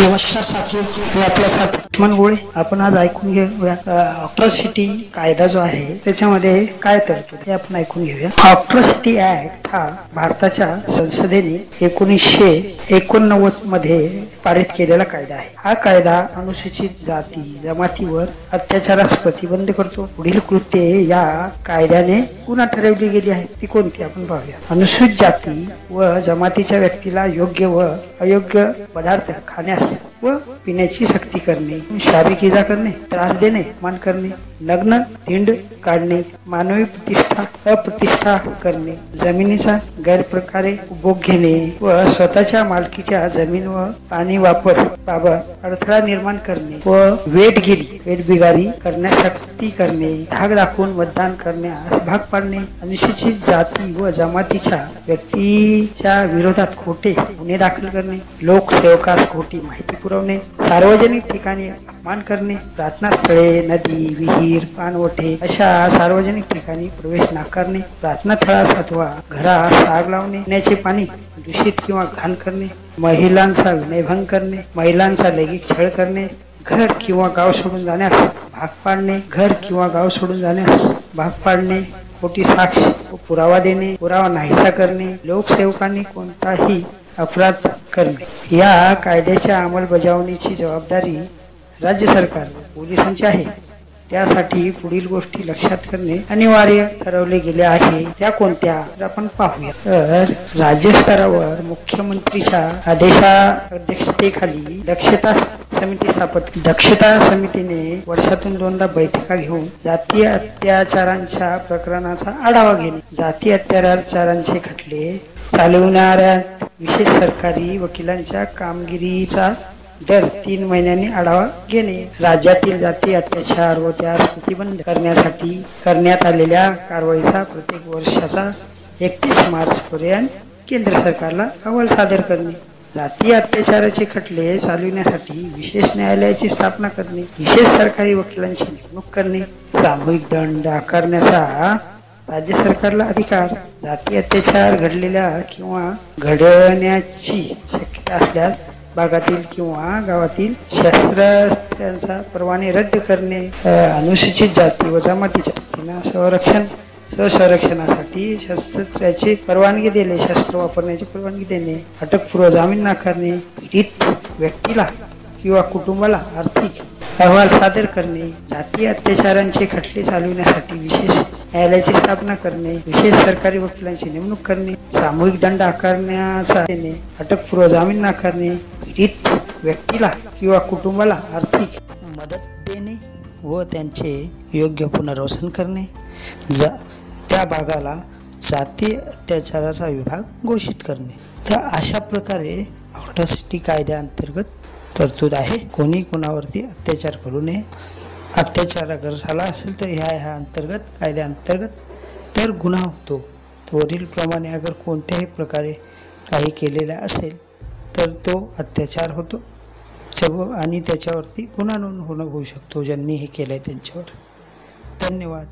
नमस्कार साथी मी आपला साथी लक्ष्मण गोळे. आपण आज ऐकून घेऊया ऑक्ट्रॉसिटी कायदा जो आहे त्याच्यामध्ये काय तरतूद हे आपण ऐकून घेऊया. ऑक्ट्रॉसिटी ऍक्ट हा भारताच्या संसदेने एकोणीसशे एकोणनव्वदमध्ये पारित केलेला कायदा आहे. हा कायदा अनुसूचित जाती जमातीवर अत्याचारास प्रतिबंध करतो. पुढील कृत्ये या कायद्याने पुन्हा ठरवली गेली आहे ती कोणती आपण पाहूया. अनुसूचित जाती व जमातीच्या व्यक्तीला योग्य व अयोग्य पदार्थ खाण्यास व पिण्याची सक्ती करणे शाबी इजा करणे त्रास देणे मान करणे. लग्न धिंड काढणे मानवी प्रतिष्ठा अप्रतिष्ठा करणे जमिनीचा गैरप्रकारे उपभोग घेणे व स्वतःच्या मालकीच्या जमीन व पाणी वापर बाबत अडथळा निर्माण करणे व वेटगिरी वेटबिगारी करण्यासाठी करणे धाक दाखवून मतदान करण्यास भाग पाडणे अनुसूचित जाती व जमातीच्या व्यक्तीच्या विरोधात खोटे गुन्हे दाखल करणे लोकसेवकास खोटी माहिती पुरवणे सार्वजनिक ठिकाणी अपमान करणे प्रार्थना स्थळे नदी विहीर पाणवठे अशा सार्वजनिक ठिकाणी प्रवेश नाकारणे प्रार्थना थळास अथवा घरास आग लावणे पिण्याचे पाणी दूषित किंवा घाण करणे महिलांचा विनयभंग करणे महिलांचा लैंगिक छळ करणे घर किंवा गाव सोडून जाण्यास भाग पाडणे घर किंवा गाव सोडून जाण्यास भाग पाडणे खोटी साक्ष पुरावा देणे पुरावा नाहीसा करणे लोकसेवकांनी कोणताही अपराध करणे या कायद्याच्या अंमलबजावणीची जबाबदारी राज्य सरकार पोलिसांची आहे. त्यासाठी पुढील गोष्टी लक्षात करणे अनिवार्य ठरवले गेले आहे. त्या कोणत्या? आपण पाहूया. तर राज्य स्तरावर मुख्यमंत्रीच्या आदेशा अध्यक्षतेखाली दक्षता समिती स्थापन दक्षता समितीने वर्षातून दोनदा बैठका घेऊन जातीय अत्याचारांच्या प्रकरणाचा आढावा घेणे. जातीय अत्याचारांचे खटले चालवणाऱ्या विशेष सरकारी वकिलांच्या कामगिरीचा दर तीन महिन्यांनी आढावा घेणे. राज्यातील जाती अत्याचार व त्यास प्रतिबंध करण्यासाठी करण्यात आलेल्या कारवाईचा प्रत्येक वर्षाचा एकतीस मार्च पर्यंत केंद्र सरकारला अहवाल सादर करणे. जाती अत्याचाराचे खटले चालविण्यासाठी विशेष न्यायालयाची स्थापना करणे. विशेष सरकारी वकिलांची नेमणूक करणे. सामूहिक दंड आकारण्याचा राज्य सरकारला अधिकार जाती अत्याचार घडलेल्या किंवा घडण्याची शक्यता असल्यास भागातील किंवा गावातील शस्त्रास्त्रांचा परवाने रद्द करणे अनुसूचित जाती व जमातीच्या जातींना संरक्षण स्वसंरक्षणासाठी शस्त्राची परवानगी देणे शस्त्र वापरण्याची परवानगी देणे अटकपूर्व जामीन नाकारणे पीडित व्यक्तीला किंवा कुटुंबाला आर्थिक अहवाल सादर करणे जातीय अत्याचारांचे खटले चालविण्यासाठी विशेष न्यायालयाची स्थापना करणे विशेष सरकारी वकिलांची नेमणूक करणे सामूहिक दंड आकारण्याचा देणे अटकपूर्व जामीन नाकारणे पीडित व्यक्तीला किंवा कुटुंबाला आर्थिक मदत देणे व त्यांचे योग्य पुनर्वसन करणे. जा त्या भागाला जातीय अत्याचाराचा विभाग घोषित करणे. तर अशा प्रकारे ऑट्रॉसिटी कायद्याअंतर्गत तरतूद आहे. कोणी कोणावरती अत्याचार करू नये. अत्याचार अगर झाला असेल तर ह्या ह्या अंतर्गत कायद्याअंतर्गत तर गुन्हा होतो. वरीलप्रमाणे अगर कोणत्याही प्रकारे काही केलेलं असेल तर तो अत्याचार होतो. जब आणि त्याच्यावरती गुन्हा नोंद होणं होऊ शकतो. ज्यांनी हे केलं आहे त्यांच्यावर. धन्यवाद.